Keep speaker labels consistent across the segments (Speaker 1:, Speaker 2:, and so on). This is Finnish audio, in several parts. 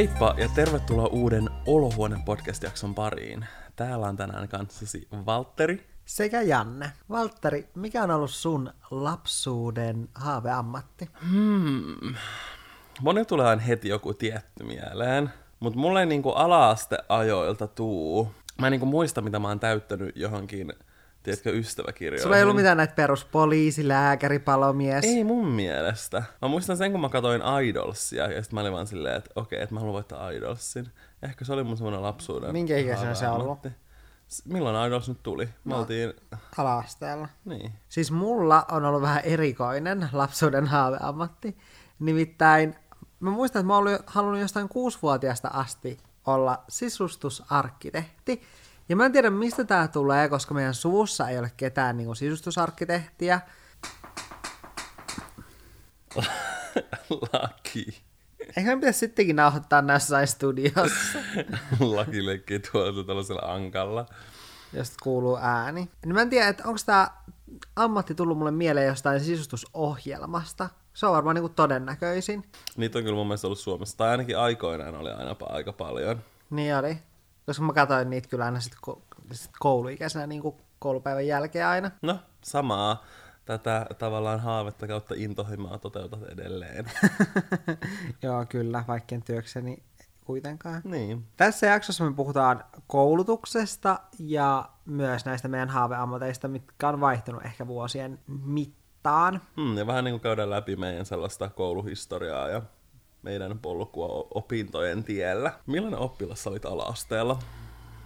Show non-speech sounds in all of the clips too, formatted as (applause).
Speaker 1: Heippa ja tervetuloa uuden Olohuone podcast-jakson pariin. Täällä on tänään kanssasi Valtteri.
Speaker 2: Sekä Janne. Valtteri, mikä on ollut sun lapsuuden haaveammatti?
Speaker 1: Hmm. Moni tulee aina heti joku tietty mieleen, mutta mulle ei niinku ala-asteajoilta tuu. Mä en niinku muista, mitä mä oon täyttänyt johonkin, tiedätkö, ystäväkirjoihin.
Speaker 2: Sulla ei ollut mitään näitä peruspoliisi, lääkäri, palomies.
Speaker 1: Ei mun mielestä. Mä muistan sen, kun mä katsoin Idolsia, ja sitten mä olin vaan silleen, että okei, että mä haluan voittaa Idolsin. Ehkä se oli mun semmoinen lapsuuden
Speaker 2: Minkä ikäisenä se ollut?
Speaker 1: Milloin Idols nyt tuli? Me
Speaker 2: No.
Speaker 1: oltiin...
Speaker 2: Ala-asteella.
Speaker 1: Niin.
Speaker 2: Siis mulla on ollut vähän erikoinen lapsuuden haaveammatti. Nimittäin mä muistan, että mä olin halunnut jostain kuusivuotiaasta asti olla sisustusarkkitehti. Ja mä en tiedä, mistä tää tulee, koska meidän suvussa ei ole ketään niin sisustusarkkitehtiä. (laughs)
Speaker 1: Laki.
Speaker 2: Eikä me pitäisi sittenkin nauhoittaa näissä studiossa, (laughs)
Speaker 1: Laki leikkii tuolla tällaisella ankalla.
Speaker 2: josta kuuluu ääni. Niin mä en tiedä, että onko tämä ammatti tullut mulle mieleen jostain sisustusohjelmasta. Se on varmaan niinku todennäköisin.
Speaker 1: Niitä on kyllä mun mielestä ollut Suomessa, tai ainakin aikoinaan oli aina aika paljon.
Speaker 2: Niin oli. Koska mä katsoin niitä kyllä aina sit, sit kouluikäisenä niin koulupäivän jälkeen aina.
Speaker 1: No, samaa. Tätä tavallaan haavetta kautta intohimoa toteutat edelleen. (laughs)
Speaker 2: Joo, kyllä, vaikka työkseni kuitenkaan.
Speaker 1: niin.
Speaker 2: Tässä jaksossa me puhutaan koulutuksesta ja myös näistä meidän haaveammateista, mitkä on vaihtunut ehkä vuosien mittaan.
Speaker 1: Hmm, ja vähän niin kuin käydään läpi meidän sellaista kouluhistoriaa ja meidän polkua opintojen tiellä. Millainen oppilas olit ala-asteella?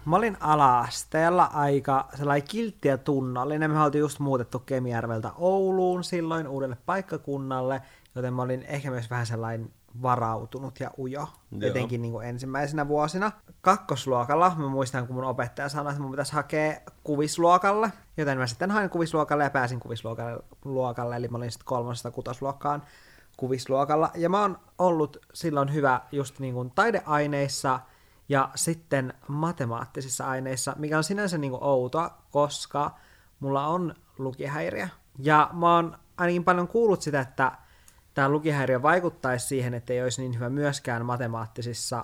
Speaker 2: Mä olin ala-asteella aika sellainen kiltti ja tunnollinen. Me oltiin just muutettu Kemijärveltä Ouluun silloin uudelle paikkakunnalle, joten mä olin ehkä myös vähän sellainen varautunut ja ujo,
Speaker 1: Joo.
Speaker 2: etenkin niin kuin ensimmäisenä vuosina. Kakkosluokalla mä muistan, kun mun opettaja sanoi, että mun pitäisi hakea kuvisluokalle, joten mä sitten hain kuvisluokalle ja pääsin kuvisluokalle, luokalle, eli mä olin sitten kolmosesta kutosluokkaan kuvisluokalla. Ja mä oon ollut silloin hyvä just niin kuin taideaineissa ja sitten matemaattisissa aineissa, mikä on sinänsä niin kuin outoa, koska mulla on lukihäiriö. Ja mä oon ainakin paljon kuullut sitä, että tämä lukihäiriö vaikuttaisi siihen, että ei olisi niin hyvä myöskään matemaattisissa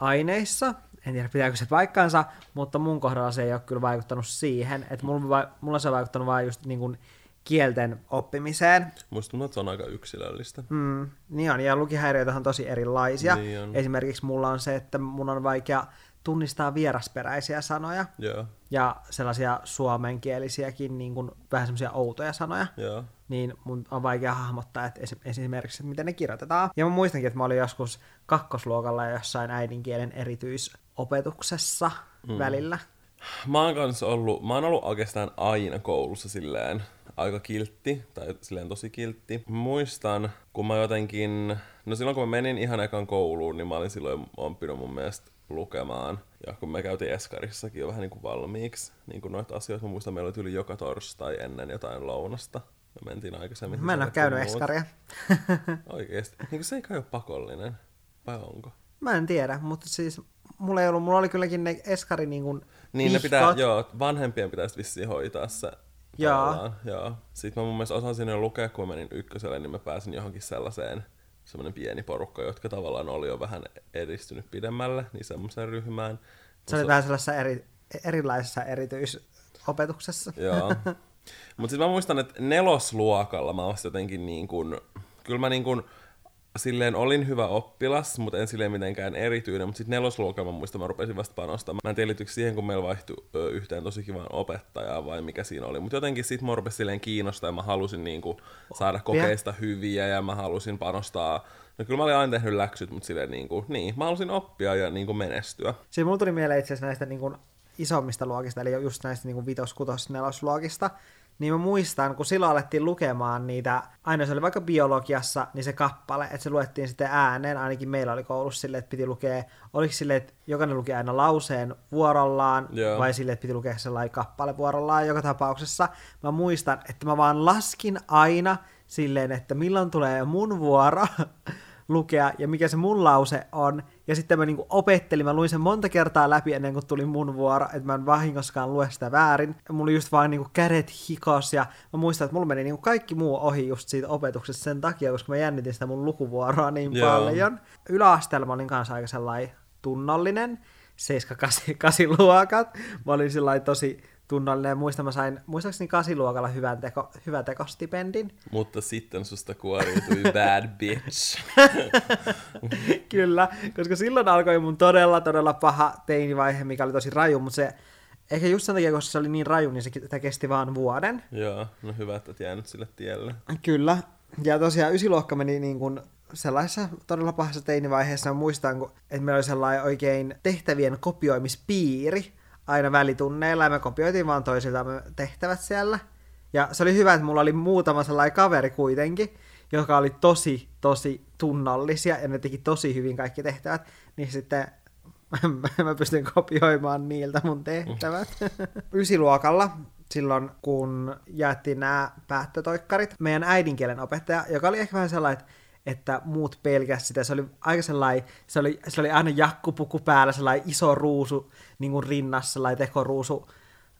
Speaker 2: aineissa. En tiedä, pitääkö se paikkansa, mutta mun kohdalla se ei ole kyllä vaikuttanut siihen. Että mulla, mulla se on vaikuttanut vain just niin kuin kielten oppimiseen.
Speaker 1: Musta tuntuu, että se on aika yksilöllistä.
Speaker 2: Mm, niin on, ja lukihäiriöitä on tosi erilaisia.
Speaker 1: Niin on.
Speaker 2: Esimerkiksi mulla on se, että mun on vaikea tunnistaa vierasperäisiä sanoja
Speaker 1: Joo,
Speaker 2: ja sellaisia suomenkielisiäkin niin kuin, vähän semmoisia outoja sanoja.
Speaker 1: joo.
Speaker 2: Niin mun on vaikea hahmottaa, että esi- esimerkiksi, että miten ne kirjoitetaan. Ja mä muistankin, että mä olin joskus kakkosluokalla jossain äidinkielen erityisopetuksessa mm. välillä.
Speaker 1: Mä oon kanssa ollut, mä oon ollut oikeastaan aina koulussa silleen aika kiltti, tai silleen tosi kiltti. Muistan, kun mä jotenkin, no silloin kun mä menin ihan ekan kouluun, niin mä olin silloin oppinut mun mielestä lukemaan. Ja kun me käytiin Eskarissakin jo vähän niin kuin valmiiksi, niin kuin noita asioita, mä muistan, meillä oli yli joka torstai ennen jotain lounasta. Me mentiin aikaisemmin.
Speaker 2: Mä en ole
Speaker 1: sisälle
Speaker 2: käynyt
Speaker 1: muut.
Speaker 2: eskaria. (laughs)
Speaker 1: Oikeesti. Niin kuin se ei kai ole pakollinen. Vai onko?
Speaker 2: Mä en tiedä, mutta siis mulla ei ollut, mulla oli kylläkin ne eskari niin kuin
Speaker 1: Niin ne pitää, joo, vanhempien pitäisi vissiin hoitaa se. Tavallaan, Joo. Sitten mä mun mielestä osasin jo lukea, kun mä menin ykköselle, niin mä pääsin johonkin sellaiseen, semmoinen pieni porukka, jotka tavallaan oli jo vähän edistynyt pidemmälle, niin semmoiseen ryhmään.
Speaker 2: Se oli vähän sellaisessa eri, erilaisessa erityisopetuksessa.
Speaker 1: Joo. (laughs) Mutta sitten mä muistan, että nelosluokalla mä vasta jotenkin niin kuin, kyllä mä niin kuin, silleen olin hyvä oppilas, mutta en silleen mitenkään erityinen, mutta sitten nelosluokalla mä muistan, mä rupesin vasta panostamaan. Mä en tiedä siihen, kun meillä vaihtui ö, yhteen tosi kivaan opettajaa vai mikä siinä oli, mutta jotenkin sitten mä rupesin silleen kiinnostaa ja mä halusin niin kuin, saada kokeista hyviä ja mä halusin panostaa No kyllä mä olin aina tehnyt läksyt, mutta silleen niin kuin, niin, mä halusin oppia ja niin kuin menestyä.
Speaker 2: Siis mulla tuli mieleen itse asiassa näistä niin kuin isommista luokista, eli just näistä niin kuin vitos, kutos, nelosluokista, niin mä muistan, kun silloin alettiin lukemaan niitä, aina se oli vaikka biologiassa, niin se kappale, että se luettiin sitten ääneen, ainakin meillä oli koulussa silleen, että piti lukea, oliko silleen, että jokainen luki aina lauseen vuorollaan,
Speaker 1: Joo.
Speaker 2: vai silleen, että piti lukea sellainen kappale vuorollaan joka tapauksessa. Mä muistan, että mä vaan laskin aina silleen, että milloin tulee mun vuoro, lukea ja mikä se mun lause on. Ja sitten mä niinku opettelin, mä luin sen monta kertaa läpi ennen kuin tuli mun vuoro, että mä en vahingoskaan lue sitä väärin. Mulla just vaan niinku kädet hikos ja mä muistan, että mulla meni niinku kaikki muu ohi just siitä opetuksesta sen takia, koska mä jännitin sitä mun lukuvuoroa niin
Speaker 1: Joo.
Speaker 2: paljon. Yläasteella mä olin kanssa aika sellainen tunnollinen, 7-8 luokat. Mä olin sillä tosi tunnollinen muistan, mä sain muistaakseni kasiluokalla hyvän, teko, hyvän tekostipendin.
Speaker 1: Mutta sitten susta kuoriutui (laughs) bad bitch. (laughs)
Speaker 2: Kyllä, koska silloin alkoi mun todella, todella paha teinivaihe, mikä oli tosi raju, mutta se ehkä just sen takia, koska se oli niin raju, niin se kesti vaan vuoden.
Speaker 1: Joo, no hyvä, että et jäänyt sille tielle.
Speaker 2: Kyllä, ja tosiaan ysiluokka meni niin kuin sellaisessa todella pahassa teinivaiheessa. Mä muistan, että meillä oli sellainen oikein tehtävien kopioimispiiri aina välitunneilla, ja me kopioitiin vaan toisilta tehtävät siellä. Ja se oli hyvä, että mulla oli muutama sellainen kaveri kuitenkin, joka oli tosi, tosi tunnollisia, ja ne teki tosi hyvin kaikki tehtävät, niin sitten (laughs) mä pystyn kopioimaan niiltä mun tehtävät. (laughs) Ysiluokalla silloin, kun jaettiin nämä päättötoikkarit, meidän äidinkielen opettaja, joka oli ehkä vähän sellainen, että että muut pelkäs sitä. Se oli aika sellainen, se oli, se oli aina jakkupuku päällä, sellainen iso ruusu niin kuin rinnassa, sellainen tekoruusu,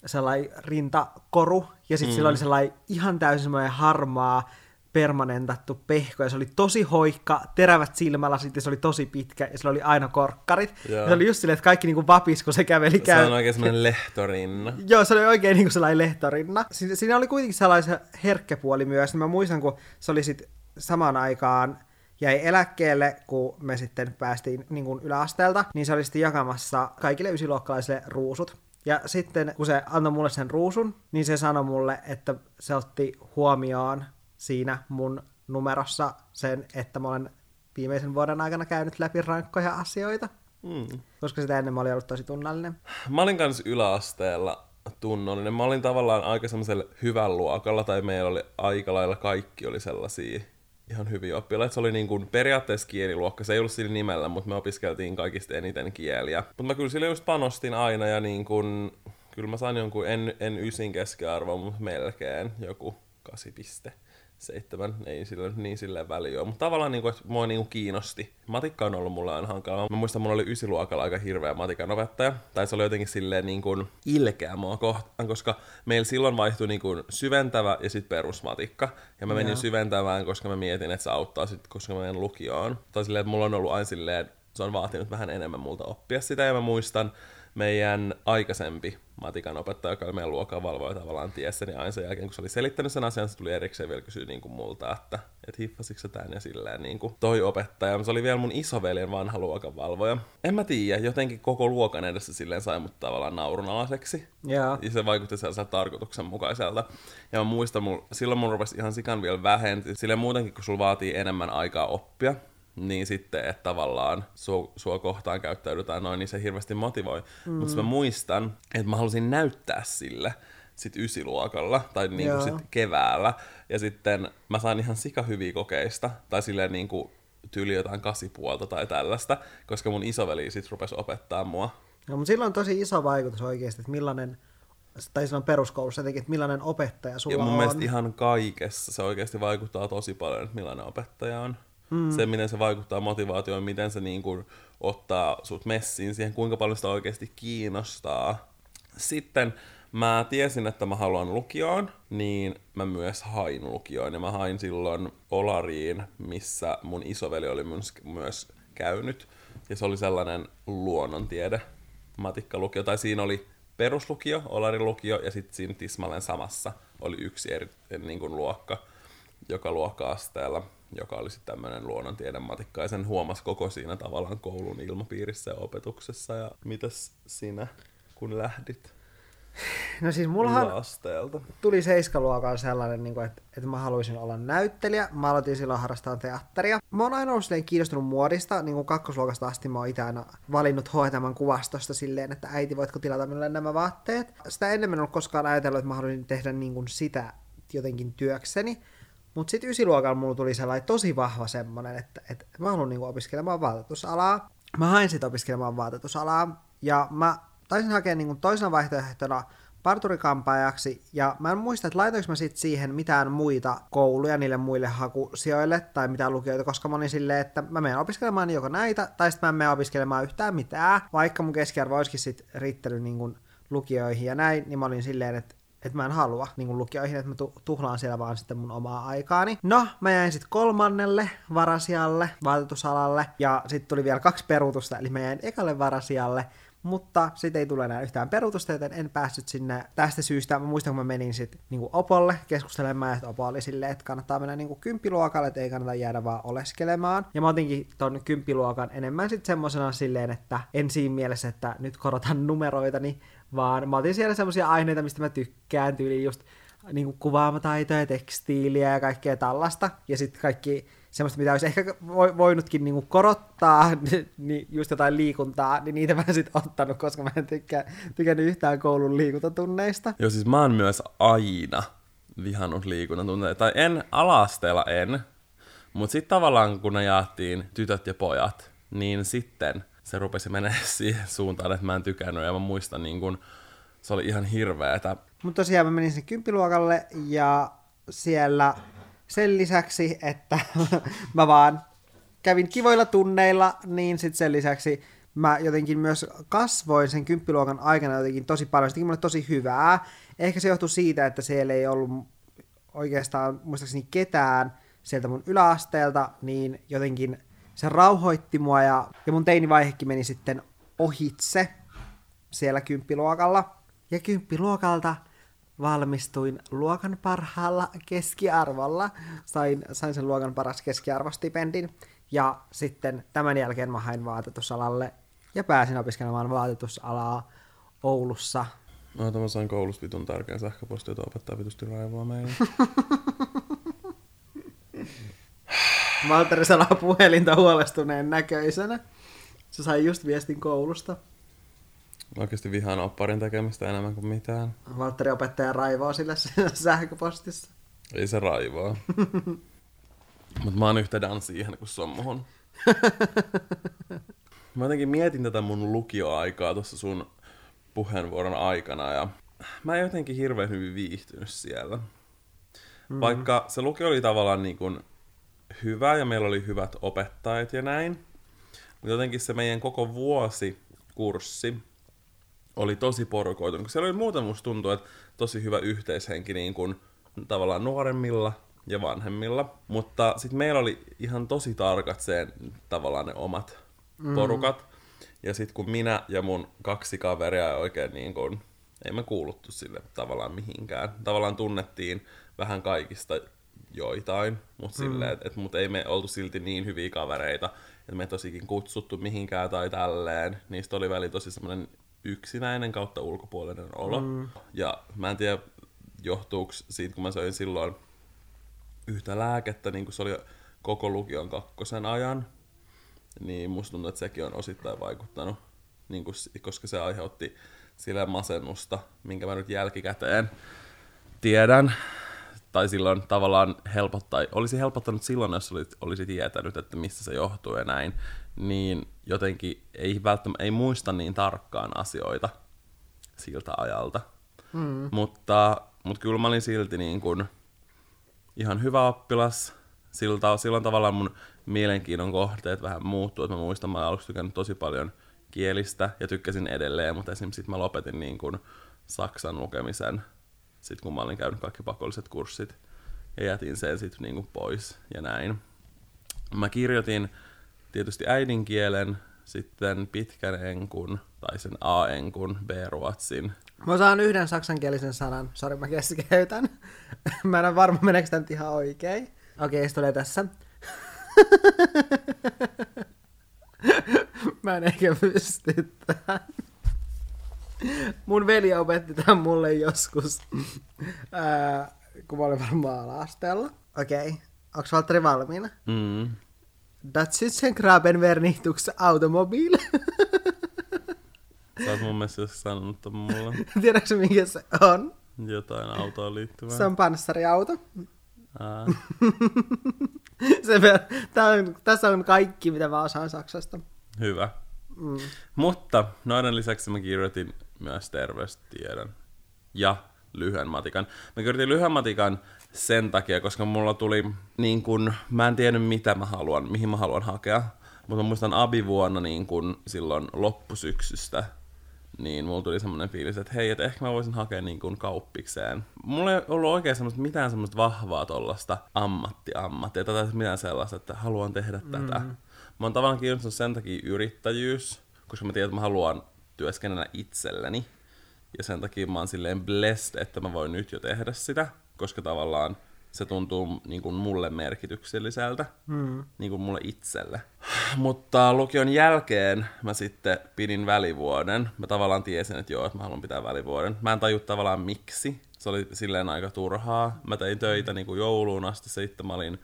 Speaker 2: sellainen rintakoru, ja sitten mm. sillä oli sellainen ihan täysin semmoinen harmaa, permanentattu pehko, ja se oli tosi hoikka, terävät silmälasit, ja se oli tosi pitkä, ja sillä oli aina korkkarit.
Speaker 1: Joo.
Speaker 2: Ja se oli just silleen, että kaikki niinku vapis, kun se käveli
Speaker 1: Se
Speaker 2: käy.
Speaker 1: on oikein semmoinen lehtorinna.
Speaker 2: Joo, se oli oikein niin kuin sellainen lehtorinna. Siinä, siinä oli kuitenkin sellainen herkkä puoli myös. Mä muistan, kun se oli sitten samaan aikaan jäi eläkkeelle, kun me sitten päästiin niin kuin yläasteelta, niin se oli sitten jakamassa kaikille ysiluokkalaisille ruusut. Ja sitten kun se antoi mulle sen ruusun, niin se sanoi mulle, että se otti huomioon siinä mun numerossa sen, että mä olen viimeisen vuoden aikana käynyt läpi rankkoja asioita.
Speaker 1: Mm.
Speaker 2: Koska sitä ennen mä olin ollut tosi tunnallinen.
Speaker 1: Mä olin kanssa yläasteella tunnollinen. Mä olin tavallaan aika semmoisella hyvän luokalla, tai meillä oli aika lailla kaikki oli sellaisia ihan hyviä oppilaita. Se oli niin kuin periaatteessa kieliluokka, se ei ollut sillä nimellä, mutta me opiskeltiin kaikista eniten kieliä. Mutta mä kyllä sille just panostin aina ja niin kuin, kyllä mä sain jonkun, en, en ysin keskiarvon, mutta melkein joku 8 piste. Seitsemän, ei sillä niin silleen väliä Mutta tavallaan niin kuin, että mua niin kuin kiinnosti. Matikka on ollut mulle aina hankala. Mä muistan, mulla oli ysiluokalla aika hirveä matikan opettaja. Tai se oli jotenkin silleen niin kuin ilkeä mua kohtaan, koska meillä silloin vaihtui niin kuin syventävä ja sitten perusmatikka. Ja mä menin
Speaker 2: Joo.
Speaker 1: syventävään, koska mä mietin, että se auttaa sit, koska mä menen lukioon. Tai silleen, että mulla on ollut aina silleen, se on vaatinut vähän enemmän multa oppia sitä. Ja mä muistan, meidän aikaisempi matikan opettaja, joka oli meidän luokan valvoja tavallaan tiessä, niin aina sen jälkeen, kun se oli selittänyt sen asian, se tuli erikseen vielä kysyä niin kuin multa, että et hiffasitko sä tän ja silleen niin kuin toi opettaja. Se oli vielä mun isoveljen vanha luokan valvoja. En mä tiedä, jotenkin koko luokan edessä silleen sai mut tavallaan naurunalaiseksi.
Speaker 2: Joo.
Speaker 1: Ja se vaikutti sellaiselta tarkoituksenmukaiselta. Ja mä muistan, mul, silloin mun rupesi ihan sikan vielä vähenti. Silleen muutenkin, kun sulla vaatii enemmän aikaa oppia, niin sitten, että tavallaan sua, sua kohtaan käyttäydytään noin, niin se hirveästi motivoi. Mm. Mutta mä muistan, että mä halusin näyttää sille sit ysiluokalla, tai niinku
Speaker 2: Joo.
Speaker 1: sit keväällä. Ja sitten mä sain ihan sika hyviä kokeista, tai silleen niinku tyyli jotain kasipuolta tai tällaista, koska mun isoveli sit rupesi opettaa mua.
Speaker 2: No, mutta sillä on tosi iso vaikutus oikeasti, että millainen, tai silloin peruskoulussa jotenkin, että millainen opettaja sulla
Speaker 1: Ja mun
Speaker 2: on.
Speaker 1: mielestä ihan kaikessa se oikeasti vaikuttaa tosi paljon, että millainen opettaja on. Mm. Se, miten se vaikuttaa motivaatioon, miten se niin kuin ottaa sut messiin siihen, kuinka paljon sitä oikeasti kiinnostaa. Sitten mä tiesin, että mä haluan lukioon, niin mä myös hain lukioon. Ja mä hain silloin Olariin, missä mun isoveli oli myös, käynyt. Ja se oli sellainen luonnontiede matikkalukio, tai siinä oli peruslukio, Olarin lukio, ja sitten siinä tismalleen samassa oli yksi eri niin kuin luokka, joka luokka-asteella, joka oli sitten tämmöinen luonnontieden matikka, ja sen huomasi koko siinä tavallaan koulun ilmapiirissä ja opetuksessa, ja mitäs sinä, kun lähdit
Speaker 2: No siis mullahan
Speaker 1: yläasteelta?
Speaker 2: tuli seiskaluokalla sellainen, niin kuin, että, että mä haluaisin olla näyttelijä. Mä aloitin silloin harrastaa teatteria. Mä oon aina ollut silleen kiinnostunut muodista. Niin kuin kakkosluokasta asti mä oon itse aina valinnut hoitaman kuvastosta silleen, että äiti, voitko tilata minulle nämä vaatteet. Sitä ennen mä en ollut koskaan ajatellut, että mä haluaisin tehdä niin kuin sitä jotenkin työkseni. Mutta sitten ysiluokalla mulla tuli sellainen tosi vahva semmonen, että, että mä haluan niinku opiskelemaan vaatetusalaa. Mä hain sitten opiskelemaan vaatetusalaa ja mä taisin hakea niinku toisena vaihtoehtona parturikampaajaksi, ja mä en muista, että laitoinko mä sit siihen mitään muita kouluja niille muille hakusijoille, tai mitään lukioita, koska mä olin silleen, että mä menen opiskelemaan joko näitä, tai sitten mä en mene opiskelemaan yhtään mitään, vaikka mun keskiarvo olisikin sit riittänyt niin kuin lukioihin ja näin, niin mä olin silleen, että että mä en halua niin lukioihin, että mä tu- tuhlaan siellä vaan sitten mun omaa aikaani. No, mä jäin sitten kolmannelle varasialle, vaatetusalalle, ja sitten tuli vielä kaksi peruutusta, eli mä jäin ekalle varasialle, mutta sitten ei tule enää yhtään peruutusta, joten en päässyt sinne tästä syystä. Mä muistan, kun mä menin sitten niin Opolle keskustelemaan, että Opo oli silleen, että kannattaa mennä niin kymppiluokalle, että ei kannata jäädä vaan oleskelemaan. Ja mä otinkin ton kymppiluokan enemmän sitten semmosena silleen, että en siinä mielessä, että nyt korotan numeroitani, vaan mä otin siellä semmoisia aineita, mistä mä tykkään, tyyliin just niin kuvaamataitoja, tekstiiliä ja kaikkea tällaista. Ja sitten kaikki semmoista, mitä olisi ehkä voinutkin (laughs) niin korottaa, niin just jotain liikuntaa, niin niitä mä en sitten ottanut, koska mä en tykkää, tykännyt yhtään koulun liikuntatunneista.
Speaker 1: Joo, siis mä oon myös aina vihannut liikuntatunteita. Tai en alasteella en, mutta sitten tavallaan kun ne jaettiin tytöt ja pojat, niin sitten se rupesi menemään (laughs) siihen suuntaan, että mä en tykännyt. Ja mä muistan, niin kun, se oli ihan hirveetä.
Speaker 2: Mutta tosiaan mä menin sinne kymppiluokalle ja siellä sen lisäksi, että (laughs) mä vaan kävin kivoilla tunneilla, niin sitten sen lisäksi mä jotenkin myös kasvoin sen kymppiluokan aikana jotenkin tosi paljon. Se mulle tosi hyvää. Ehkä se johtui siitä, että siellä ei ollut oikeastaan muistaakseni ketään sieltä mun yläasteelta, niin jotenkin se rauhoitti mua ja, ja mun teinivaihekin meni sitten ohitse siellä kymppiluokalla. Ja kymppiluokalta valmistuin luokan parhaalla keskiarvolla. Sain, sain sen luokan paras keskiarvostipendin. Ja sitten tämän jälkeen mä hain vaatetusalalle ja pääsin opiskelemaan vaatetusalaa Oulussa.
Speaker 1: No, mä sain koulusta vitun tärkeän sähköposti, jota opettaa vitusti raivoa meille.
Speaker 2: Valtteri sanoo puhelinta huolestuneen näköisenä. Se sai just viestin koulusta.
Speaker 1: Oikeasti vihaan opparin tekemistä enemmän kuin mitään.
Speaker 2: Valtteri opettaja raivoo sille sähköpostissa.
Speaker 1: Ei se raivoa. (laughs) Mutta mä oon yhtä dan siihen, kun se on muhun. (laughs) mä jotenkin mietin tätä mun lukioaikaa tuossa sun puheenvuoron aikana ja mä en jotenkin hirveän hyvin viihtynyt siellä. Mm-hmm. Vaikka se lukio oli tavallaan niin kuin hyvä ja meillä oli hyvät opettajat ja näin. Mutta jotenkin se meidän koko vuosi kurssi oli tosi porukoitunut. Siellä oli muuten musta tuntuu, että tosi hyvä yhteishenki niin kuin, tavallaan nuoremmilla ja vanhemmilla. Mutta sitten meillä oli ihan tosi tarkat sen tavallaan ne omat mm. porukat. Ja sitten kun minä ja mun kaksi kaveria oikein niin kuin, ei me kuuluttu sille tavallaan mihinkään. Tavallaan tunnettiin vähän kaikista joitain, mutta mm. silleen, että et, mut ei me oltu silti niin hyviä kavereita, että me tosikin kutsuttu mihinkään tai tälleen. Niistä oli väli tosi semmoinen yksinäinen kautta ulkopuolinen olo. Mm. Ja mä en tiedä, johtuuko siitä, kun mä söin silloin yhtä lääkettä, niin kuin se oli koko lukion kakkosen ajan, niin musta tuntuu, että sekin on osittain vaikuttanut, niin kuin, koska se aiheutti sille masennusta, minkä mä nyt jälkikäteen tiedän. Tai silloin tavallaan helpottaa, olisi helpottanut silloin, jos olisi, olisi tietänyt, että mistä se johtuu ja näin niin jotenkin ei välttämättä ei muista niin tarkkaan asioita siltä ajalta. Mm. Mutta, mutta kyllä mä olin silti niin kuin ihan hyvä oppilas. Siltä, silloin tavallaan mun mielenkiinnon kohteet vähän muuttuu. Että mä muistan, mä aluksi tykännyt tosi paljon kielistä ja tykkäsin edelleen, mutta esimerkiksi sit mä lopetin niin kuin saksan lukemisen, sit kun mä olin käynyt kaikki pakolliset kurssit ja jätin sen sitten niin pois ja näin. Mä kirjoitin tietysti äidinkielen, sitten pitkän enkun, tai sen A-enkun, B-ruotsin.
Speaker 2: Mä saan yhden saksankielisen sanan, sori mä keskeytän. (laughs) mä en ole varma, meneekö tämä ihan oikein. Okei, okay, se tulee tässä. (laughs) mä en ehkä pysty tähän. Mun veli opetti tämän mulle joskus, ää, kun mä olin varmaan ala-asteella. Okei, okay. onko Valtteri valmiina? Mm. Das ist ein Grabenvernichtungsautomobil.
Speaker 1: Sä oot mun mielestä sanonut ton mulle.
Speaker 2: Tiedätkö mikä se on?
Speaker 1: Jotain autoon liittyvää.
Speaker 2: Se on panssariauto. (laughs) se, tää on, tässä on kaikki, mitä mä osaan Saksasta.
Speaker 1: Hyvä. Mm. Mutta noiden lisäksi mä kirjoitin myös terveystiedon. ja lyhyen matikan. Mä kirjoitin lyhyen matikan sen takia, koska mulla tuli niin kun, mä en tiennyt mitä mä haluan, mihin mä haluan hakea. Mutta mä muistan abivuonna niin kun silloin loppusyksystä, niin mulla tuli semmoinen fiilis, että hei, että ehkä mä voisin hakea niin kuin kauppikseen. Mulla ei ollut oikein semmoista, mitään semmoista vahvaa tollasta ammatti-ammattia, tai mitään sellaista, että haluan tehdä mm. tätä. Mä oon tavallaan kiinnostunut sen takia yrittäjyys, koska mä tiedän, että mä haluan työskennellä itselleni. Ja sen takia mä oon silleen blessed, että mä voin nyt jo tehdä sitä, koska tavallaan se tuntuu niin kuin mulle merkitykselliseltä, mm. niin kuin mulle itselle. Mutta lukion jälkeen mä sitten pidin välivuoden. Mä tavallaan tiesin, että joo, että mä haluan pitää välivuoden. Mä en taju tavallaan miksi. Se oli silleen aika turhaa. Mä tein töitä niin kuin jouluun asti, sitten mä olin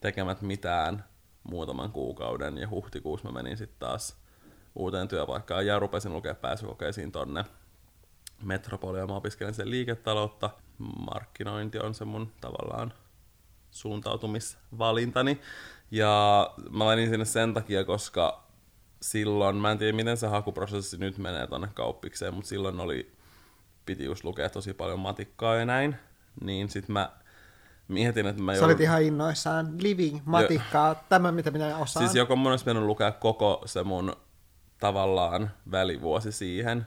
Speaker 1: tekemät mitään muutaman kuukauden ja huhtikuussa mä menin sitten taas uuteen työpaikkaan ja rupesin lukea pääsykokeisiin tonne Metropolia. Mä opiskelen sen liiketaloutta. Markkinointi on se mun tavallaan suuntautumisvalintani. Ja mä menin sinne sen takia, koska silloin, mä en tiedä miten se hakuprosessi nyt menee tonne kauppikseen, mutta silloin oli, piti just lukea tosi paljon matikkaa ja näin. Niin sit mä mietin, että mä
Speaker 2: joudun... Sä olit ihan innoissaan, living, matikkaa, jo... tämä mitä minä osaan.
Speaker 1: Siis joko mun olisi mennyt lukea koko se mun tavallaan välivuosi siihen,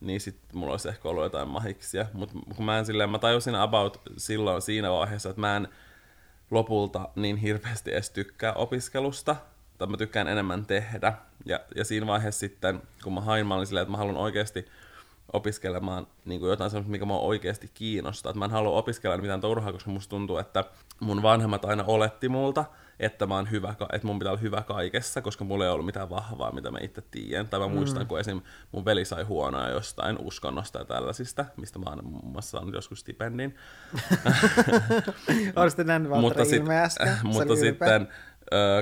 Speaker 1: niin sitten mulla olisi ehkä ollut jotain mahiksia. Mutta kun mä en silleen, mä tajusin about silloin siinä vaiheessa, että mä en lopulta niin hirveästi edes tykkää opiskelusta, tai mä tykkään enemmän tehdä. Ja, ja siinä vaiheessa sitten, kun mä hain, mä olin silleen, että mä haluan oikeasti opiskelemaan niin kuin jotain sellaista, mikä mua oikeasti kiinnostaa. Että mä en halua opiskella mitään turhaa, koska musta tuntuu, että mun vanhemmat aina oletti multa, että mä oon hyvä, että mun pitää olla hyvä kaikessa, koska mulla ei ollut mitään vahvaa, mitä mä itse tiedän. Tai mä muistan, mm. kun esim. mun veli sai huonoa jostain uskonnosta ja tällaisista, mistä mä oon muun muassa saanut joskus stipendin.
Speaker 2: Olisitte nähnyt mutta, sit, (laughs)
Speaker 1: mutta sitten,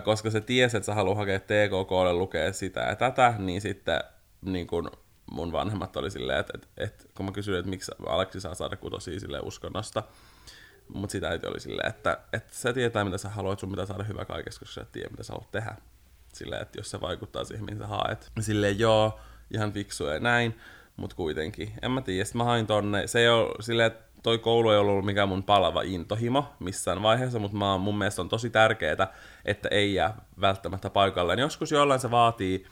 Speaker 1: koska se tiesi, että sä haluat hakea TKKlle lukea sitä ja tätä, niin sitten niin kun mun vanhemmat oli silleen, että, että, että kun mä kysyin, että miksi Aleksi saa saada kutosia sille uskonnosta, mutta sitä äiti oli silleen, että, että sä tietää, mitä sä haluat, sun pitää saada hyvä kaikessa, koska sä et tiedä, mitä sä haluat tehdä. Silleen, että jos se vaikuttaa siihen, mihin sä haet. Silleen, joo, ihan fiksu ja näin, mutta kuitenkin. En mä tiedä, sitten mä hain tonne. Se ei ole silleen, että toi koulu ei ollut mikään mun palava intohimo missään vaiheessa, mutta mä, mun mielestä on tosi tärkeää, että ei jää välttämättä paikalleen. Joskus jollain se vaatii,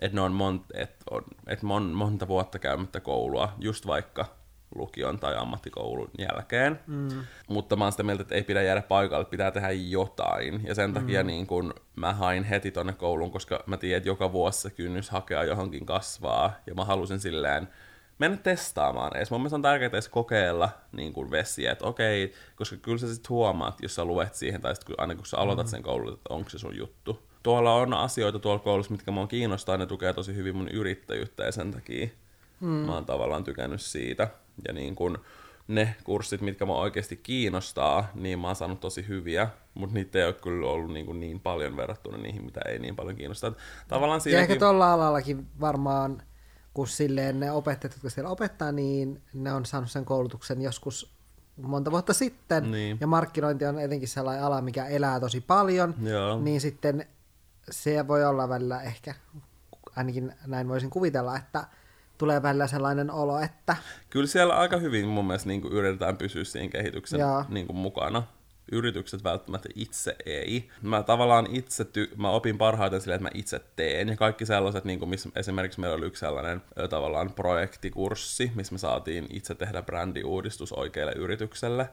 Speaker 1: että ne on, mon, että on että mon, monta vuotta käymättä koulua, just vaikka lukion tai ammattikoulun jälkeen. Mm. Mutta mä oon sitä mieltä, että ei pidä jäädä paikalle, pitää tehdä jotain. Ja sen takia mm. niin kun mä hain heti tonne kouluun, koska mä tiedän, että joka vuosi se kynnys hakea johonkin kasvaa. Ja mä halusin silleen mennä testaamaan edes. Mun mielestä on tärkeää edes kokeilla niin kuin vesiä, että okei, koska kyllä sä sitten huomaat, jos sä luet siihen, tai sitten aina kun sä aloitat mm. sen koulun, että onko se sun juttu. Tuolla on asioita tuolla koulussa, mitkä mua kiinnostaa, ne tukee tosi hyvin mun yrittäjyyttä ja sen takia mm. mä oon tavallaan tykännyt siitä. Ja niin kun ne kurssit, mitkä mä oikeasti kiinnostaa, niin mä oon saanut tosi hyviä, mutta niitä ei ole kyllä ollut niin, kuin niin paljon verrattuna niihin, mitä ei niin paljon kiinnostaa. Tavallaan
Speaker 2: siinäkin... Ja ehkä tuolla alallakin varmaan, kun silleen ne opettajat, jotka siellä opettaa, niin ne on saanut sen koulutuksen joskus monta vuotta sitten, niin. ja markkinointi on etenkin sellainen ala, mikä elää tosi paljon, Joo. niin sitten se voi olla välillä ehkä, ainakin näin voisin kuvitella, että tulee välillä sellainen olo, että...
Speaker 1: Kyllä siellä aika hyvin mun mielestä niin kuin yritetään pysyä siinä kehityksen niin kuin mukana. Yritykset välttämättä itse ei. Mä tavallaan itse, ty- mä opin parhaiten silleen, että mä itse teen. Ja kaikki sellaiset, niin kuin missä esimerkiksi meillä oli yksi sellainen tavallaan projektikurssi, missä me saatiin itse tehdä brändiuudistus oikealle yritykselle,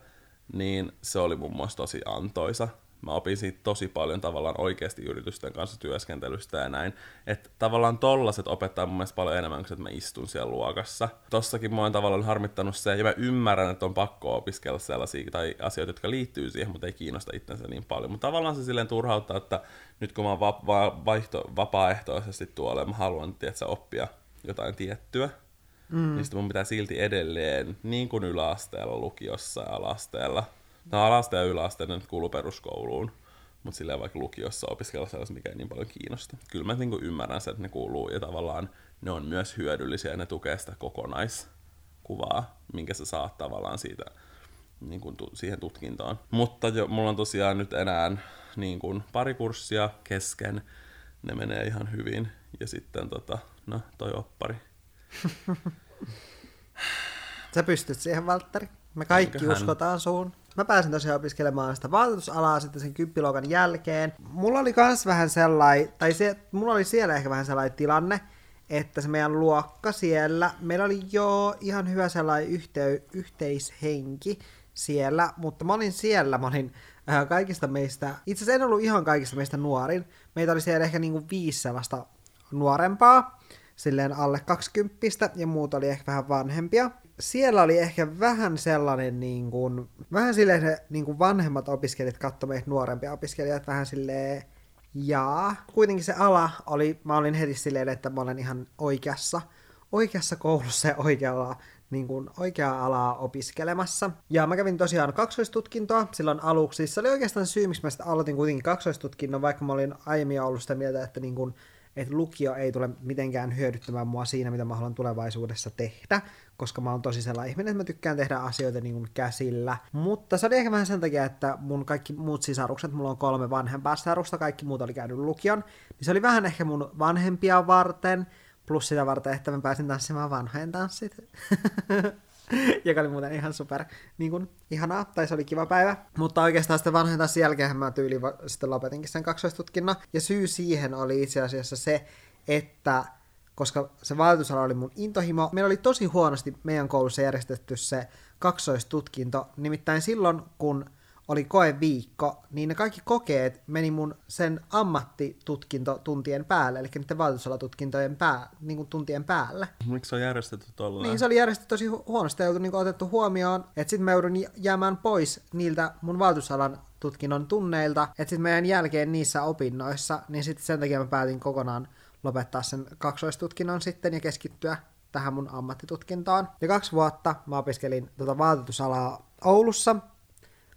Speaker 1: niin se oli mun mielestä tosi antoisa mä opin siitä tosi paljon tavallaan oikeasti yritysten kanssa työskentelystä ja näin. Että tavallaan tollaset opettaa mun mielestä paljon enemmän kuin että mä istun siellä luokassa. Tossakin mä oon tavallaan harmittanut se, ja mä ymmärrän, että on pakko opiskella sellaisia tai asioita, jotka liittyy siihen, mutta ei kiinnosta itsensä niin paljon. Mutta tavallaan se silleen turhauttaa, että nyt kun mä oon va- va- vaihto- vapaaehtoisesti tuolla, mä haluan tietysti oppia jotain tiettyä, mm. niin sitten mun pitää silti edelleen, niin kuin yläasteella, lukiossa ja alasteella, No alaste ja yläaste ne kuuluu peruskouluun, mutta silleen vaikka lukiossa opiskella sellaista, mikä ei niin paljon kiinnosta. Kyllä mä niin ymmärrän sen, että ne kuuluu ja tavallaan ne on myös hyödyllisiä ja ne tukee sitä kokonaiskuvaa, minkä sä saat tavallaan siitä niin kuin tu- siihen tutkintoon. Mutta jo, mulla on tosiaan nyt enää niin kuin pari kurssia kesken, ne menee ihan hyvin. Ja sitten tota, no, toi oppari. (laughs)
Speaker 2: Sä pystyt siihen, Valtteri. Me kaikki
Speaker 1: Eiköhän.
Speaker 2: uskotaan suun. Mä pääsin tosiaan opiskelemaan sitä vaatetusalaa sitten sen kymppiluokan jälkeen. Mulla oli kans vähän sellainen, tai se, mulla oli siellä ehkä vähän sellainen tilanne, että se meidän luokka siellä, meillä oli jo ihan hyvä sellainen yhtey, yhteishenki siellä, mutta mä olin siellä, mä olin äh, kaikista meistä, itse asiassa en ollut ihan kaikista meistä nuorin, meitä oli siellä ehkä niinku viisi sellaista nuorempaa, silleen alle 20 ja muut oli ehkä vähän vanhempia. Siellä oli ehkä vähän sellainen, niin kuin, vähän silleen se niin kuin vanhemmat opiskelijat katsoi meitä nuorempia opiskelijat vähän silleen, jaa. Kuitenkin se ala oli, mä olin heti silleen, että mä olen ihan oikeassa, oikeassa koulussa ja oikealla niin kuin oikeaa alaa opiskelemassa. Ja mä kävin tosiaan kaksoistutkintoa silloin aluksi. Se oli oikeastaan syy, miksi mä sitten aloitin kuitenkin kaksoistutkinnon, vaikka mä olin aiemmin ollut sitä mieltä, että niin kuin, että lukio ei tule mitenkään hyödyttämään mua siinä, mitä mä haluan tulevaisuudessa tehdä, koska mä oon tosi sellainen ihminen, että mä tykkään tehdä asioita niin kuin käsillä. Mutta se oli ehkä vähän sen takia, että mun kaikki muut sisarukset, mulla on kolme vanhempaa sisarusta, kaikki muut oli käynyt lukion, niin se oli vähän ehkä mun vanhempia varten, plus sitä varten, että mä pääsin tanssimaan vanhojen tanssit. (laughs) (laughs) joka oli muuten ihan super niin kuin, ihanaa, tai se oli kiva päivä. Mutta oikeastaan sitten vanhojen tanssin jälkeen mä tyyli sitten lopetinkin sen kaksoistutkinnon. Ja syy siihen oli itse asiassa se, että koska se vaatetusala oli mun intohimo, meillä oli tosi huonosti meidän koulussa järjestetty se kaksoistutkinto. Nimittäin silloin, kun oli koeviikko, niin ne kaikki kokeet meni mun sen ammattitutkintotuntien päälle, eli niiden vaatetusalatutkintojen pää, niin kuin tuntien päälle.
Speaker 1: Miksi se on järjestetty tolleen?
Speaker 2: Niin se oli järjestetty tosi hu- huonosti ja niin otettu huomioon, että sitten mä joudun jä- jäämään pois niiltä mun valtuusalan tutkinnon tunneilta, että sitten meidän jälkeen niissä opinnoissa, niin sitten sen takia mä päätin kokonaan lopettaa sen kaksoistutkinnon sitten ja keskittyä tähän mun ammattitutkintoon. Ja kaksi vuotta mä opiskelin tuota vaatetusalaa Oulussa,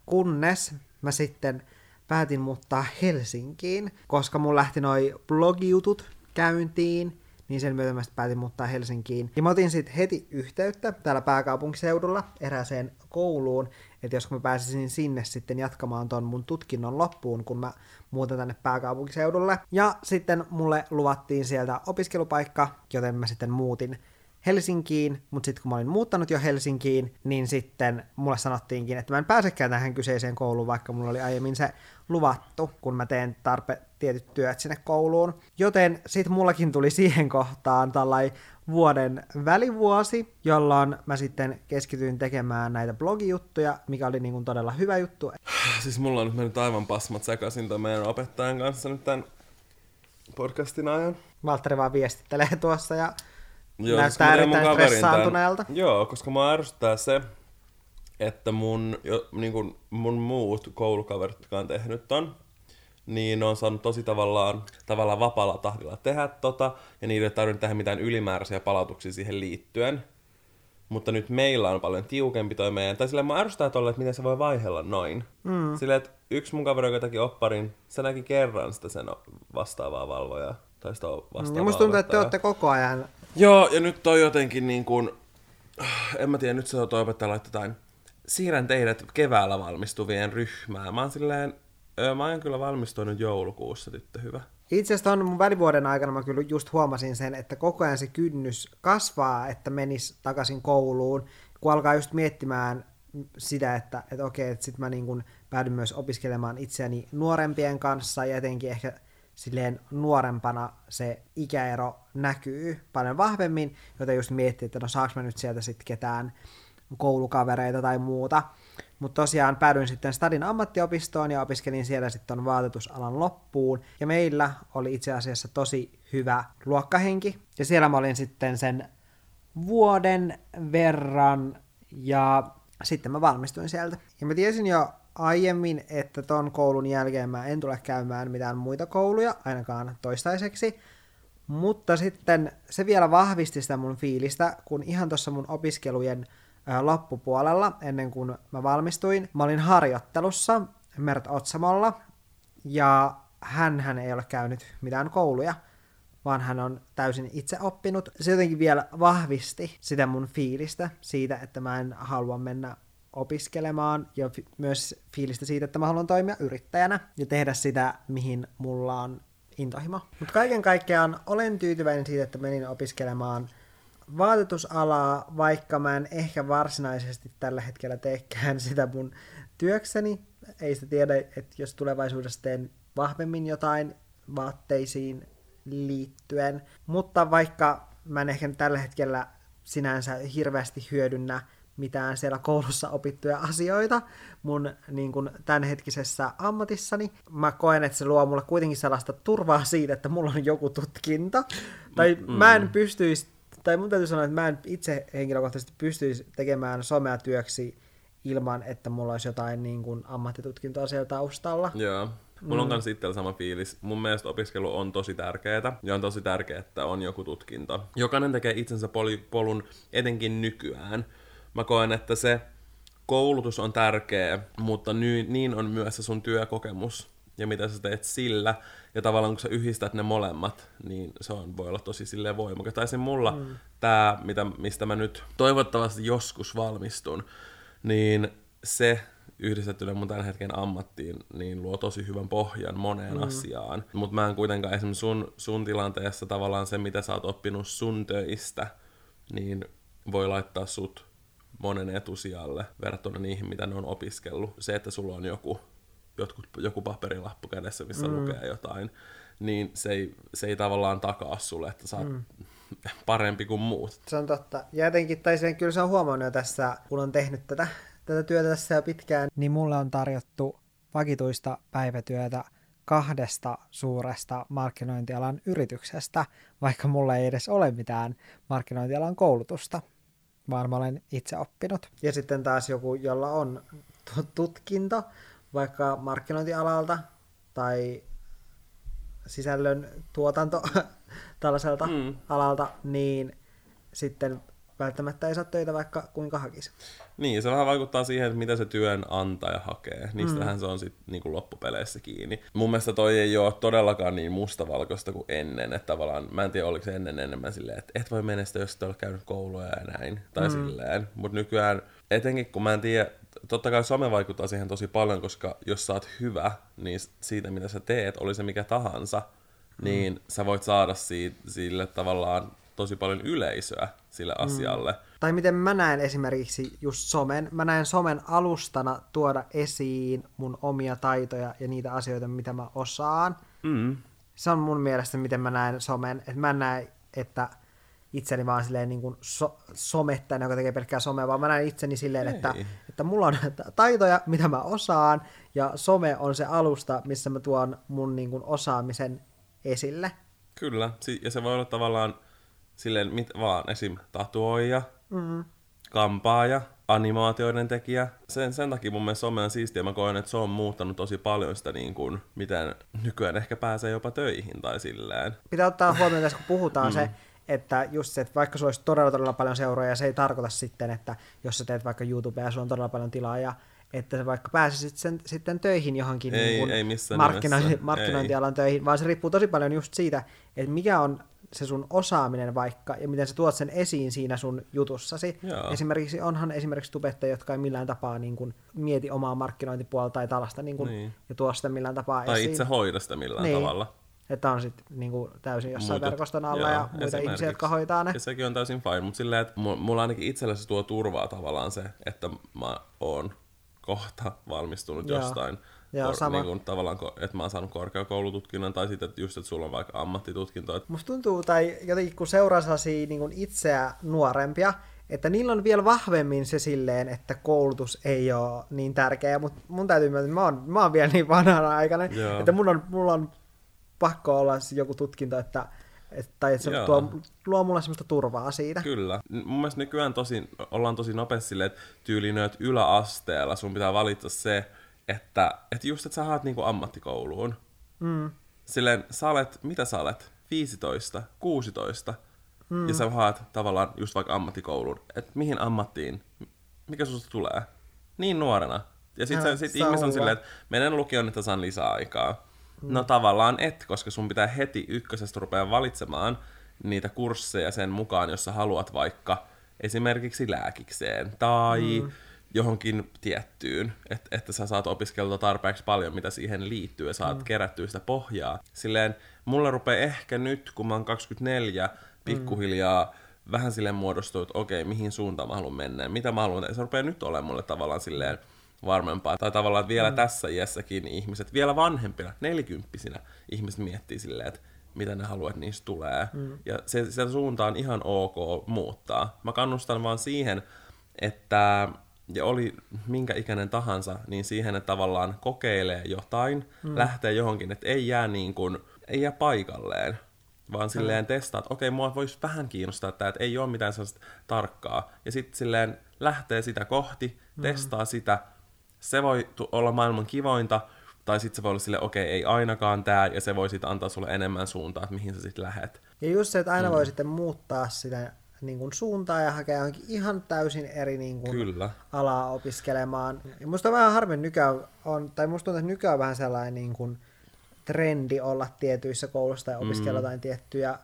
Speaker 2: kunnes mä sitten päätin muuttaa Helsinkiin, koska mun lähti noi blogijutut käyntiin, niin sen myötä mä päätin muuttaa Helsinkiin. Ja mä otin sitten heti yhteyttä täällä pääkaupunkiseudulla erääseen kouluun, että jos mä pääsisin sinne sitten jatkamaan ton mun tutkinnon loppuun, kun mä muutan tänne pääkaupunkiseudulle. Ja sitten mulle luvattiin sieltä opiskelupaikka, joten mä sitten muutin Helsinkiin, mutta sitten kun mä olin muuttanut jo Helsinkiin, niin sitten mulle sanottiinkin, että mä en pääsekään tähän kyseiseen kouluun, vaikka mulla oli aiemmin se luvattu, kun mä teen tarpe tietyt työt sinne kouluun. Joten sitten mullakin tuli siihen kohtaan tällai vuoden välivuosi, jolloin mä sitten keskityin tekemään näitä blogijuttuja, mikä oli niin kuin todella hyvä juttu. (sighs)
Speaker 1: Siis mulla on nyt mennyt aivan pasmat sekaisin tämän meidän opettajan kanssa nyt tämän podcastin ajan.
Speaker 2: Valtteri vaan viestittelee tuossa ja
Speaker 1: Joo,
Speaker 2: Näyttää
Speaker 1: siis
Speaker 2: erittäin
Speaker 1: kaverin
Speaker 2: stressaantuneelta.
Speaker 1: Joo, koska mä ärsyttää se, että mun, jo, niin kun mun muut koulukaverit, jotka on tehnyt ton, niin ne on saanut tosi tavallaan, tavallaan vapaalla tahdilla tehdä tota, ja niille ei tarvinnut tehdä mitään ylimääräisiä palautuksia siihen liittyen. Mutta nyt meillä on paljon tiukempi toi meidän, tai silleen mä ärsyttää tolle, että miten se voi vaihella noin. Mm. Silleen, että yksi mun kaveri, joka teki opparin, se näki kerran sitä sen vastaavaa valvojaa. Tai sitä vastaavaa
Speaker 2: ja musta tuntuu, että te olette koko ajan
Speaker 1: Joo, ja nyt toi jotenkin niin kuin, en mä tiedä, nyt se on opettaja laittaa jotain, siirrän teidät keväällä valmistuvien ryhmään. Mä oon silleen, öö, mä oon kyllä valmistunut joulukuussa, tyttö hyvä.
Speaker 2: Itse asiassa ton mun välivuoden aikana mä kyllä just huomasin sen, että koko ajan se kynnys kasvaa, että menis takaisin kouluun, kun alkaa just miettimään sitä, että, että okei, että sit mä niin kun päädyn myös opiskelemaan itseäni nuorempien kanssa ja etenkin ehkä silleen nuorempana se ikäero näkyy paljon vahvemmin, joten just miettii, että no saaks mä nyt sieltä sitten ketään koulukavereita tai muuta. Mutta tosiaan päädyin sitten Stadin ammattiopistoon ja opiskelin siellä sitten vaatetusalan loppuun. Ja meillä oli itse asiassa tosi hyvä luokkahenki. Ja siellä mä olin sitten sen vuoden verran ja sitten mä valmistuin sieltä. Ja mä tiesin jo aiemmin, että ton koulun jälkeen mä en tule käymään mitään muita kouluja, ainakaan toistaiseksi. Mutta sitten se vielä vahvisti sitä mun fiilistä, kun ihan tuossa mun opiskelujen loppupuolella, ennen kuin mä valmistuin, mä olin harjoittelussa Mert Otsamolla, ja hän, hän ei ole käynyt mitään kouluja, vaan hän on täysin itse oppinut. Se jotenkin vielä vahvisti sitä mun fiilistä siitä, että mä en halua mennä opiskelemaan ja fi- myös fiilistä siitä, että mä haluan toimia yrittäjänä ja tehdä sitä, mihin mulla on intohimo. Mutta kaiken kaikkiaan olen tyytyväinen siitä, että menin opiskelemaan vaatetusalaa, vaikka mä en ehkä varsinaisesti tällä hetkellä teekään sitä mun työkseni. Ei sitä tiedä, että jos tulevaisuudessa teen vahvemmin jotain vaatteisiin liittyen. Mutta vaikka mä en ehkä tällä hetkellä sinänsä hirveästi hyödynnä mitään siellä koulussa opittuja asioita mun niin kuin, tämänhetkisessä ammatissani. Mä koen, että se luo mulle kuitenkin sellaista turvaa siitä, että mulla on joku tutkinto. Tai mm. mä en pystyisi, tai mun täytyy sanoa, että mä en itse henkilökohtaisesti pystyisi tekemään somea työksi ilman, että mulla olisi jotain niin kuin, ammattitutkintoa siellä taustalla.
Speaker 1: Joo. Mulla mm. on myös itsellä sama fiilis. Mun mielestä opiskelu on tosi tärkeää ja on tosi tärkeää, että on joku tutkinto. Jokainen tekee itsensä poli- polun etenkin nykyään. Mä koen, että se koulutus on tärkeä, mutta ny- niin on myös se sun työkokemus ja mitä sä teet sillä. Ja tavallaan kun sä yhdistät ne molemmat, niin se on, voi olla tosi silleen voimakas. Tai se mulla mm. tää, mitä, mistä mä nyt toivottavasti joskus valmistun, niin se yhdistettynä mun tämän hetken ammattiin, niin luo tosi hyvän pohjan moneen mm. asiaan. Mutta mä en kuitenkaan esimerkiksi sun, sun tilanteessa tavallaan se, mitä sä oot oppinut sun töistä, niin voi laittaa sut monen etusijalle verrattuna niihin, mitä ne on opiskellut. Se, että sulla on joku, jotkut, joku paperilappu kädessä, missä mm. lukee jotain, niin se ei, se ei tavallaan takaa sulle, että sä oot mm. (laughs) parempi kuin muut.
Speaker 2: Se on totta. Ja jotenkin, tai sen kyllä se on huomannut jo tässä, kun on tehnyt tätä, tätä työtä tässä jo pitkään, niin mulle on tarjottu vakituista päivätyötä kahdesta suuresta markkinointialan yrityksestä, vaikka mulla ei edes ole mitään markkinointialan koulutusta vaan mä olen itse oppinut. Ja sitten taas joku, jolla on tutkinto, vaikka markkinointialalta tai sisällön tuotanto (laughs) tällaiselta mm. alalta, niin sitten välttämättä ei saa töitä vaikka kuinka hakisi.
Speaker 1: Niin, se vähän vaikuttaa siihen, että mitä se työnantaja hakee. Niistähän mm. se on sitten niin loppupeleissä kiinni. Mun mielestä toi ei ole todellakaan niin mustavalkoista kuin ennen. Että tavallaan, mä en tiedä, oliko se ennen enemmän silleen, että et voi menestyä, jos et ole käynyt kouluja ja näin. Tai mm. silleen. Mutta nykyään, etenkin kun mä en tiedä, totta kai some vaikuttaa siihen tosi paljon, koska jos sä oot hyvä, niin siitä mitä sä teet, oli se mikä tahansa, mm. niin sä voit saada siitä, sille tavallaan tosi paljon yleisöä sille mm.
Speaker 2: Tai miten mä näen esimerkiksi just somen. Mä näen somen alustana tuoda esiin mun omia taitoja ja niitä asioita, mitä mä osaan. Mm. Se on mun mielestä, miten mä näen somen. Että mä näen, että itseni vaan silleen niin kuin so, somettajana, joka tekee pelkkää somea, vaan mä näen itseni silleen, että, että mulla on taitoja, mitä mä osaan, ja some on se alusta, missä mä tuon mun niin kuin osaamisen esille.
Speaker 1: Kyllä, ja se voi olla tavallaan silleen mit, vaan esim. tatuoija, mm. kampaaja, animaatioiden tekijä. Sen, sen takia mun mielestä some on siistiä. Mä koen, että se on muuttanut tosi paljon sitä, niin kuin, miten nykyään ehkä pääsee jopa töihin tai silleen.
Speaker 2: Pitää ottaa huomioon tässä, kun puhutaan mm. se, että just se, että vaikka sulla olisi todella, todella paljon seuroja, se ei tarkoita sitten, että jos sä teet vaikka YouTubea ja sulla on todella paljon tilaa ja että sä vaikka pääsisit sen, sitten töihin johonkin
Speaker 1: ei,
Speaker 2: niin
Speaker 1: kuin ei
Speaker 2: markkinointi, markkinointialan ei. töihin, vaan se riippuu tosi paljon just siitä, että mikä on se sun osaaminen vaikka, ja miten sä tuot sen esiin siinä sun jutussasi. Joo. Esimerkiksi onhan esimerkiksi tubettajia, jotka ei millään tapaa niin kuin, mieti omaa markkinointipuolta tai tällaista niin kuin, niin. ja tuo sitä millään tapaa
Speaker 1: tai
Speaker 2: esiin.
Speaker 1: itse hoida sitä millään niin. tavalla.
Speaker 2: Että on sitten niin kuin, täysin jossain Muutut, verkoston alla joo, ja muita ihmisiä, jotka hoitaa ne.
Speaker 1: Ja sekin on täysin fine, mutta silleen, että mulla ainakin itsellä se tuo turvaa tavallaan se, että mä oon kohta valmistunut joo. jostain Joo, kor- sama. Niin kuin, tavallaan, että mä oon saanut korkeakoulututkinnon, tai sitten että just, että sulla on vaikka ammattitutkinto. Että...
Speaker 2: Musta tuntuu, tai jotenkin kun seuraa sellaisia niin kuin itseä nuorempia, että niillä on vielä vahvemmin se silleen, että koulutus ei ole niin tärkeä, mutta mun täytyy myöntää, että mä oon, mä oon vielä niin vanhana aikana, Joo. että mun on, mulla on pakko olla joku tutkinto, että et, tai että se tuo, luo mulle semmoista turvaa siitä.
Speaker 1: Kyllä. Mun mielestä nykyään tosi, ollaan tosi nopeasti silleen, että tyyliin yläasteella sun pitää valita se, että, että just, että sä haet niinku ammattikouluun. Mm. Silleen, sä olet, mitä sä olet? 15, 16. Mm. Ja sä haet tavallaan just vaikka ammattikouluun. Että mihin ammattiin, mikä susta tulee? Niin nuorena. Ja sitten sit ihmiset on silleen, että menen lukioon, että saan lisää aikaa. Mm. No tavallaan et, koska sun pitää heti ykkösestä rupea valitsemaan niitä kursseja sen mukaan, jos sä haluat vaikka esimerkiksi lääkikseen tai mm johonkin tiettyyn, että, että sä saat opiskeltua tarpeeksi paljon, mitä siihen liittyy, ja saat mm. kerättyä sitä pohjaa. Silleen, mulla rupeaa ehkä nyt, kun mä oon 24, pikkuhiljaa vähän silleen muodostuu, että okei, mihin suuntaan mä haluan mennä ja mitä mä haluan, se rupeaa nyt olemaan mulle tavallaan silleen varmempaa. Tai tavallaan, että vielä mm. tässä iässäkin ihmiset, vielä vanhempina, nelikymppisinä, ihmiset miettii silleen, että mitä ne haluaa, että niistä tulee. Mm. Ja se, sitä suuntaa on ihan ok muuttaa. Mä kannustan vaan siihen, että ja oli minkä ikäinen tahansa, niin siihen, että tavallaan kokeilee jotain, mm. lähtee johonkin, että ei jää niin kuin, ei jää paikalleen, vaan silleen testaa, että okei, mua voisi vähän kiinnostaa tämä, että ei ole mitään sellaista tarkkaa. Ja sitten silleen lähtee sitä kohti, mm. testaa sitä, se voi olla maailman kivointa, tai sitten se voi olla silleen, okei, ei ainakaan tämä, ja se voi sitten antaa sulle enemmän suuntaa, että mihin sä sitten lähet.
Speaker 2: Ja just se, että aina mm. voi sitten muuttaa sitä niin kuin suuntaa ja hakea johonkin ihan täysin eri niin kuin
Speaker 1: Kyllä.
Speaker 2: alaa opiskelemaan. Ja musta on vähän harmi nykyään on, tai musta tuntuu, että nykyään on vähän sellainen niin kuin trendi olla tietyissä koulussa tai opiskella mm. jotain tiettyjä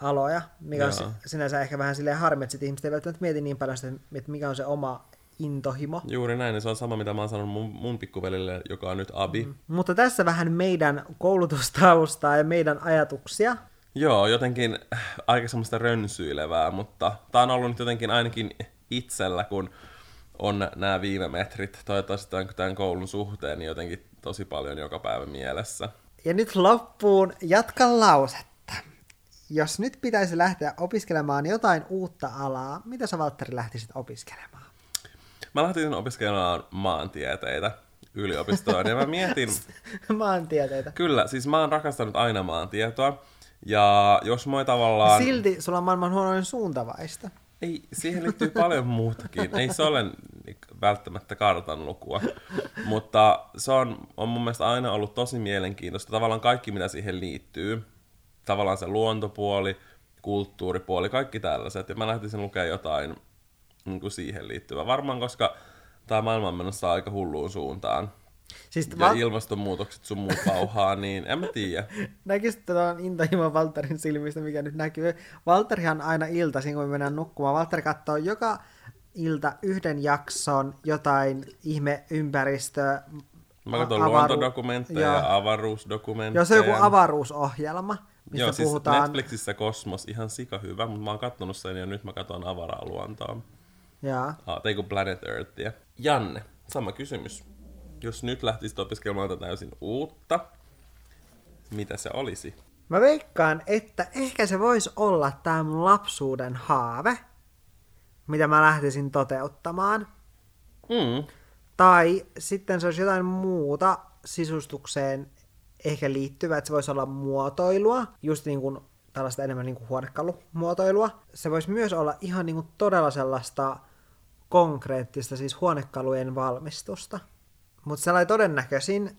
Speaker 2: aloja, mikä Jaa. on sinänsä ehkä vähän silleen harmi, että ihmiset ei välttämättä mieti niin paljon sitä, että mikä on se oma intohimo.
Speaker 1: Juuri näin, se on sama mitä mä oon sanonut mun, mun pikkuvelille, joka on nyt abi. Mm.
Speaker 2: Mutta tässä vähän meidän koulutustaustaa ja meidän ajatuksia.
Speaker 1: Joo, jotenkin aika semmoista rönsyilevää, mutta tää on ollut nyt jotenkin ainakin itsellä, kun on nämä viime metrit, toivottavasti tämän koulun suhteen, niin jotenkin tosi paljon joka päivä mielessä.
Speaker 2: Ja nyt loppuun jatka lausetta. Jos nyt pitäisi lähteä opiskelemaan jotain uutta alaa, mitä sä Valtteri lähtisit opiskelemaan?
Speaker 1: Mä lähtisin opiskelemaan maantieteitä yliopistoon ja mä mietin... (laughs)
Speaker 2: maantieteitä?
Speaker 1: Kyllä, siis mä oon rakastanut aina maantietoa. Ja jos moi tavallaan...
Speaker 2: Silti sulla on maailman huonoin suuntavaista.
Speaker 1: Ei, siihen liittyy paljon muutakin. Ei se ole välttämättä kartan lukua. Mutta se on, on mun mielestä aina ollut tosi mielenkiintoista. Tavallaan kaikki, mitä siihen liittyy. Tavallaan se luontopuoli, kulttuuripuoli, kaikki tällaiset. Ja mä lähtisin lukemaan jotain niin kuin siihen liittyvää. Varmaan, koska tämä maailma on menossa aika hulluun suuntaan. Siis ja val... ilmastonmuutokset sun muut pauhaa, niin en mä tiedä. (laughs)
Speaker 2: Näkisit tuon intohimo Valterin silmistä, mikä nyt näkyy. Valterihan aina iltaisin, kun me mennään nukkumaan. Valtteri katsoo joka ilta yhden jakson jotain ihme ympäristöä.
Speaker 1: Mä katson avaru... luontodokumentteja ja avaruusdokumentteja.
Speaker 2: Joo, se on joku avaruusohjelma, mistä Joo, siis puhutaan.
Speaker 1: Netflixissä Kosmos, ihan sika hyvä, mutta mä oon kattonut sen ja nyt mä katson avaraa luontoa.
Speaker 2: Jaa.
Speaker 1: Ah, tai Planet Earthia. Janne, sama kysymys jos nyt lähtisit opiskelemaan tätä täysin uutta, mitä se olisi?
Speaker 2: Mä veikkaan, että ehkä se voisi olla tämä mun lapsuuden haave, mitä mä lähtisin toteuttamaan.
Speaker 1: Mm.
Speaker 2: Tai sitten se olisi jotain muuta sisustukseen ehkä liittyvää, että se voisi olla muotoilua, just niin kuin tällaista enemmän niin kuin huonekalumuotoilua. Se voisi myös olla ihan niin kuin todella sellaista konkreettista, siis huonekalujen valmistusta. Mutta sellainen todennäköisin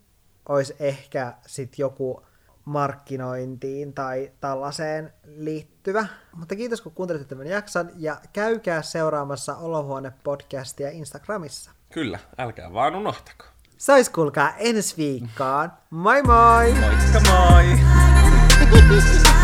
Speaker 2: olisi ehkä sitten joku markkinointiin tai tällaiseen liittyvä. Mutta kiitos kun kuuntelitte tämän jakson ja käykää seuraamassa Olohuone-podcastia Instagramissa.
Speaker 1: Kyllä, älkää vaan unohtako.
Speaker 2: Se olisi kuulkaa ensi viikkoon. Moi moi!
Speaker 1: Moikka moi! (laughs)